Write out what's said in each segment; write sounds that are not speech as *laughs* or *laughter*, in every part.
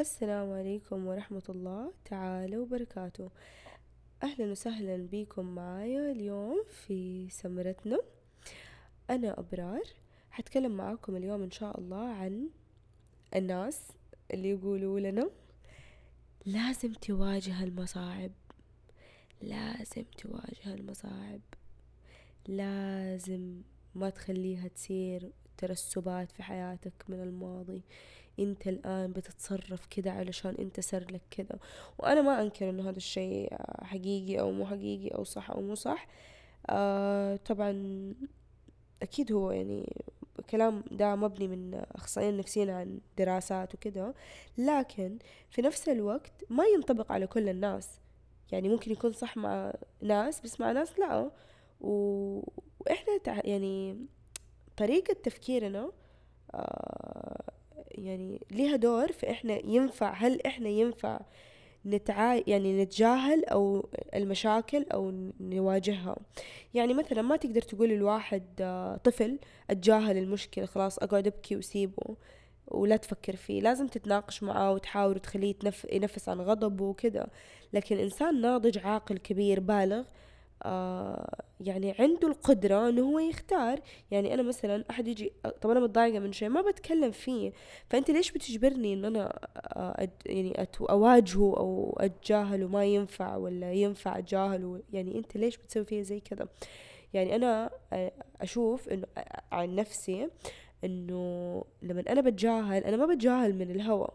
السلام عليكم ورحمة الله تعالى وبركاته. أهلا وسهلا بكم معايا اليوم في سمرتنا أنا أبرار حتكلم معاكم اليوم إن شاء الله عن الناس اللي يقولوا لنا لازم تواجه المصاعب. لازم تواجه المصاعب. لازم ما تخليها تصير ترسبات في حياتك من الماضي. انت الآن بتتصرف كده علشان انت صار لك كده. وأنا ما أنكر إنه هذا الشيء حقيقي أو مو حقيقي أو صح أو مو صح. آه طبعا أكيد هو يعني كلام ده مبني من أخصائيين نفسيين عن دراسات وكده. لكن في نفس الوقت ما ينطبق على كل الناس. يعني ممكن يكون صح مع ناس بس مع ناس لا. و... وإحنا تع... يعني طريقة تفكيرنا آه يعني ليها دور في إحنا ينفع هل إحنا ينفع نتعا يعني نتجاهل أو المشاكل أو نواجهها؟ يعني مثلا ما تقدر تقول الواحد آه، طفل أتجاهل المشكلة خلاص أقعد أبكي وسيبه ولا تفكر فيه. لازم تتناقش معاه وتحاول تخليه ينفس عن غضبه وكده لكن إنسان ناضج عاقل كبير بالغ آه يعني عنده القدرة إنه هو يختار. يعني أنا مثلا أحد يجي طب أنا متضايقة من شيء ما بتكلم فيه. فأنت ليش بتجبرني إن أنا آه، أد يعني أواجهه أو أتجاهله؟ ما ينفع ولا ينفع اتجاهله يعني أنت ليش بتسوي فيه زي كذا؟ يعني أنا آه، أشوف إنه عن نفسي إنه لما أنا بتجاهل أنا ما بتجاهل من الهوى.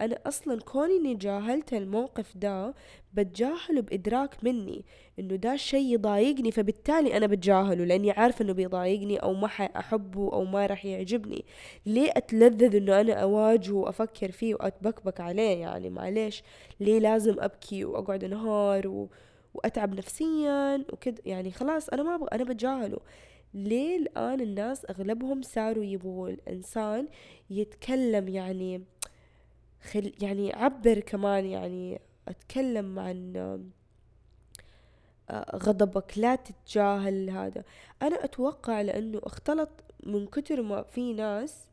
أنا أصلا كوني إني جاهلت الموقف ده بتجاهله بإدراك مني إنه ده شيء يضايقني فبالتالي أنا بتجاهله لأني عارفة إنه بيضايقني أو ما احبه أو ما راح يعجبني. ليه أتلذذ إنه أنا أواجهه وأفكر فيه وأتبكبك عليه؟ يعني معليش ليه لازم أبكي وأقعد أنهار و... وأتعب نفسيا وكده يعني خلاص أنا ما أبغى أنا بتجاهله. ليه الآن الناس أغلبهم صاروا يبغوا الإنسان يتكلم يعني خل يعني عبر كمان يعني أتكلم عن آه، غضبك لا تتجاهل هذا. أنا أتوقع لأنه اختلط من كتر ما في ناس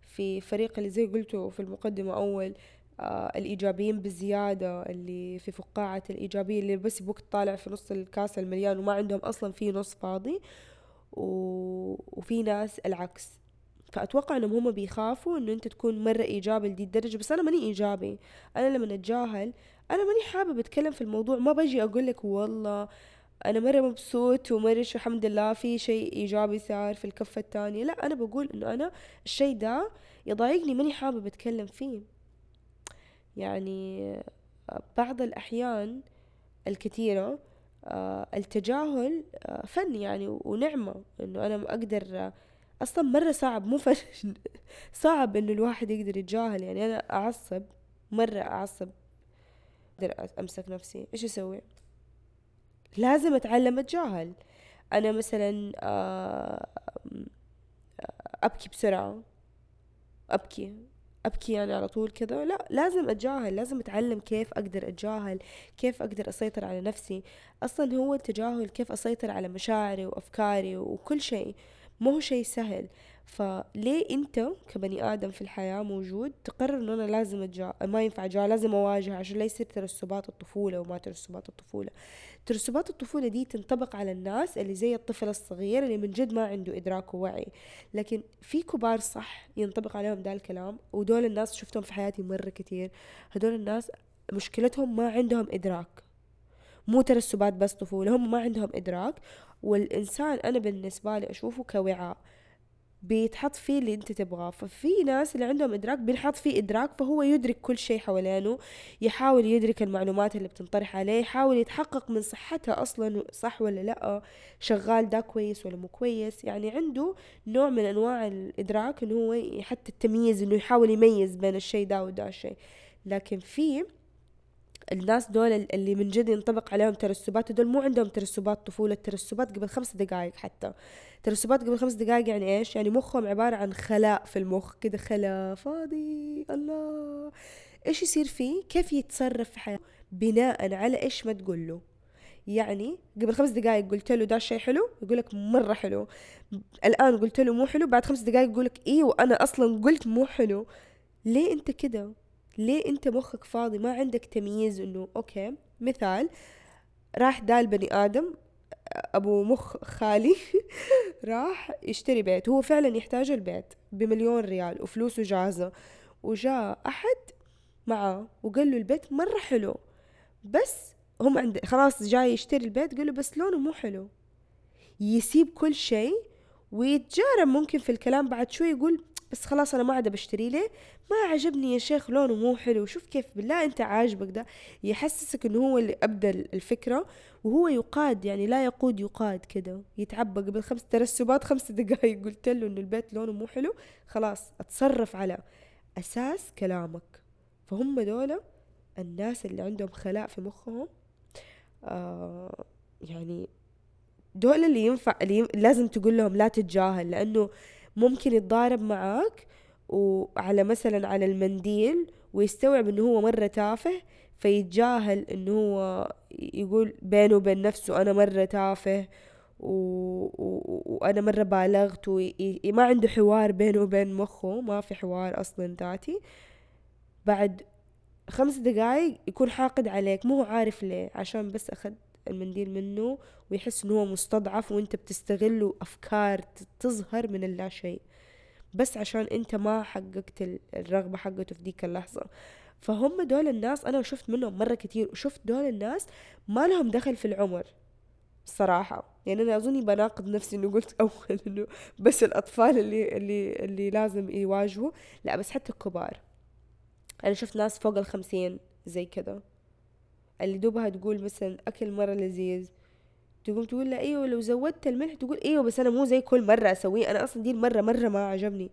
في فريق اللي زي قلته في المقدمة أول آه الإيجابيين بزيادة اللي في فقاعة الإيجابية اللي بس بوقت طالع في نص الكاس المليان وما عندهم أصلا في نص فاضي. و... وفي ناس العكس. فأتوقع إنهم هم بيخافوا إنه أنت تكون مرة إيجابي لدي الدرجة بس أنا ماني إيجابي. أنا لما أتجاهل أنا ماني حابة أتكلم في الموضوع. ما بجي أقول لك والله أنا مرة مبسوط ومرة الحمد لله في شيء إيجابي صار في الكفة الثانية لا أنا بقول إنه أنا الشيء ده يضايقني ماني حابة أتكلم فيه. يعني بعض الأحيان الكثيرة التجاهل آه، فن يعني ونعمة إنه أنا أقدر أصلا مرة صعب مو فن *laughs* صعب إنه الواحد يقدر يتجاهل يعني أنا أعصب مرة أعصب. أقدر أمسك نفسي. إيش أسوي؟ لازم أتعلم أتجاهل. أنا مثلا آه، أبكي بسرعة. أبكي. أبكي يعني على طول كذا لا لازم أتجاهل لازم أتعلم كيف أقدر أتجاهل كيف أقدر أسيطر على نفسي. أصلا هو التجاهل كيف أسيطر على مشاعري وأفكاري وكل شيء ما هو شيء سهل. فليه انت كبني آدم في الحياة موجود تقرر إنه أنا لازم أتجا... ما ينفع أتجاهل لازم أواجه عشان لا يصير ترسبات الطفولة وما ترسبات الطفولة. ترسبات الطفولة دي تنطبق على الناس اللي زي الطفل الصغير اللي من جد ما عنده إدراك ووعي. لكن في كبار صح ينطبق عليهم ده الكلام ودول الناس شفتهم في حياتي مرة كتير. هدول الناس مشكلتهم ما عندهم إدراك. مو ترسبات بس طفولة هم ما عندهم إدراك. والإنسان أنا بالنسبة لي أشوفه كوعاء. بيتحط فيه اللي انت تبغاه. ففي ناس اللي عندهم إدراك بينحط فيه إدراك فهو يدرك كل شيء حوالينه يحاول يدرك المعلومات اللي بتنطرح عليه يحاول يتحقق من صحتها أصلا صح ولا لأ شغال ده كويس ولا مو كويس. يعني عنده نوع من أنواع الإدراك إنه هو حتى التمييز إنه يحاول يميز بين الشيء ده وده الشيء. لكن في الناس دول اللي من جد ينطبق عليهم ترسبات دول مو عندهم ترسبات طفولة ترسبات قبل خمس دقائق حتى. ترسبات قبل خمس دقائق يعني إيش؟ يعني مخهم عبارة عن خلاء في المخ كده خلاء فاضي الله. إيش يصير فيه؟ كيف يتصرف في حياته؟ بناء على إيش ما تقول له. يعني قبل خمس دقائق قلت له ده الشيء حلو؟ يقول لك مرة حلو. الآن قلت له مو حلو؟ بعد خمس دقائق يقول لك إيه وأنا أصلا قلت مو حلو. ليه أنت كده؟ ليه انت مخك فاضي؟ ما عندك تمييز انه أوكي مثال راح دال بني آدم ابو مخ خالي *laughs* راح يشتري بيت هو فعلا يحتاج البيت بمليون ريال وفلوسه جاهزة. وجاء أحد معاه وقال له البيت مرة حلو بس هم عند خلاص جاي يشتري البيت قال له بس لونه مو حلو. يسيب كل شيء ويتجارب ممكن في الكلام بعد شوي يقول بس خلاص أنا ما عاد بشتري ليه ما عجبني يا شيخ لونه مو حلو. شوف كيف بالله أنت عاجبك ده. يحسسك إنه هو اللي ابدا الفكرة وهو يقاد يعني لا يقود يقاد كده. يتعبى قبل خمس ترسبات خمس دقائق قلت له إنه البيت لونه مو حلو. خلاص أتصرف على أساس كلامك. فهم دولة الناس اللي عندهم خلاء في مخهم. آه يعني دول اللي ينفع اللي. لازم تقول لهم لا تتجاهل. لأنه ممكن يتضارب معاك وعلى مثلا على المنديل ويستوعب إنه هو مرة تافه فيتجاهل إنه هو يقول بينه وبين نفسه أنا مرة تافه و... و... وأنا مرة بالغت وما عنده حوار بينه وبين مخه ما في حوار أصلا ذاتي. بعد خمس دقايق يكون حاقد عليك مو عارف ليه عشان بس أخذ المنديل منه ويحس إنه هو مستضعف وأنت بتستغله أفكار تظهر من اللا شيء بس عشان أنت ما حققت الرغبة حقته في ديك اللحظة. فهم دول الناس أنا شفت منهم مرة كتير وشفت دول الناس ما لهم دخل في العمر الصراحة يعني أنا أظني بناقض نفسي إنه قلت *laughs* أول إنه بس الأطفال اللي اللي اللي لازم يواجهوا. لا بس حتى الكبار. أنا شفت ناس فوق الخمسين زي كده اللي دوبها تقول مثلا أكل مرة لذيذ. تقوم تقول له إيوه لو زودت الملح تقول إيوه بس أنا مو زي كل مرة أسويه. أنا أصلا دي المرة مرة ما عجبني.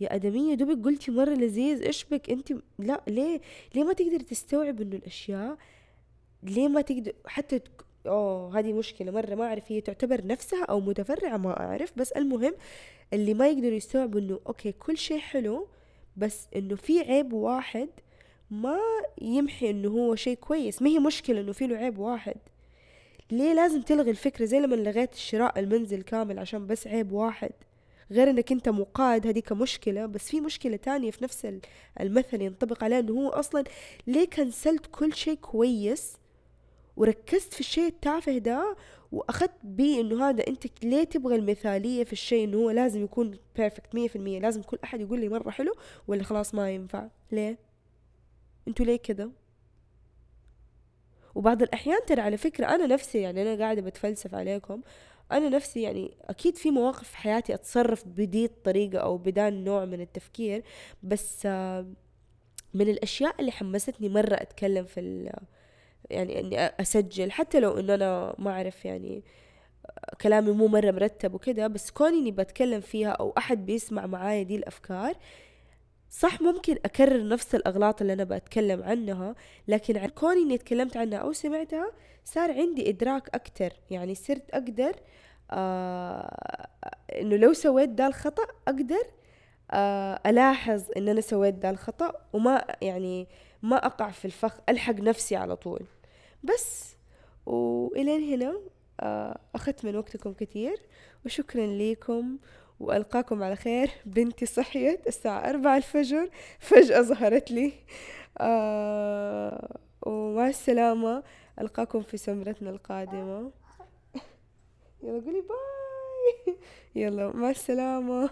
يا أدمية دوبك قلتي مرة لذيذ إيش بك أنت؟ لا ليه؟ ليه ما تقدر تستوعب إنه الأشياء؟ ليه ما تقدر؟ حتى تك... أوه هذه مشكلة. مرة ما أعرف هي تعتبر نفسها أو متفرعة ما أعرف. بس المهم اللي ما يقدروا يستوعبوا إنه أوكي كل شيء حلو بس إنه في عيب واحد ما يمحي إنه هو شيء كويس. ما هي مشكلة إنه في له عيب واحد. ليه لازم تلغي الفكرة زي لما لغيت شراء المنزل كامل عشان بس عيب واحد؟ غير إنك أنت مقاد هذيك مشكلة. بس في مشكلة تانية في نفس المثل ينطبق عليه إنه هو أصلا ليه كنسلت كل شيء كويس وركزت في الشيء التافه ده وأخذت بيه إنه هذا أنت ليه تبغى المثالية في الشيء إنه هو لازم يكون بيرفكت مية في المية؟ لازم كل أحد يقول لي مرة حلو ولا خلاص ما ينفع. ليه؟ أنتوا ليه كده؟ وبعض الأحيان ترى على فكرة أنا نفسي يعني أنا قاعدة بتفلسف عليكم أنا نفسي يعني أكيد في مواقف في حياتي أتصرف بدي الطريقة أو بدا النوع من التفكير بس من الأشياء اللي حمستني مرة أتكلم في يعني إني أسجل حتى لو إن أنا ما أعرف يعني كلامي مو مرة مرتب وكده بس كوني إني بتكلم فيها أو أحد بيسمع معايا دي الأفكار صح ممكن أكرر نفس الأغلاط اللي أنا بتكلم عنها لكن عن كوني إني تكلمت عنها أو سمعتها صار عندي إدراك أكتر. يعني صرت أقدر آه إنه لو سويت ده الخطأ أقدر آه ألاحظ إن أنا سويت ده الخطأ وما يعني ما أقع في الفخ ألحق نفسي على طول. بس وإلين هنا آه أخذت من وقتكم كثير وشكرا لكم وألقاكم على خير. بنتي صحيت الساعة أربعة الفجر فجأة ظهرت لي. آه ومع السلامة ألقاكم في سمرتنا القادمة. يلا قولي باي. *laughs* يلا مع السلامة.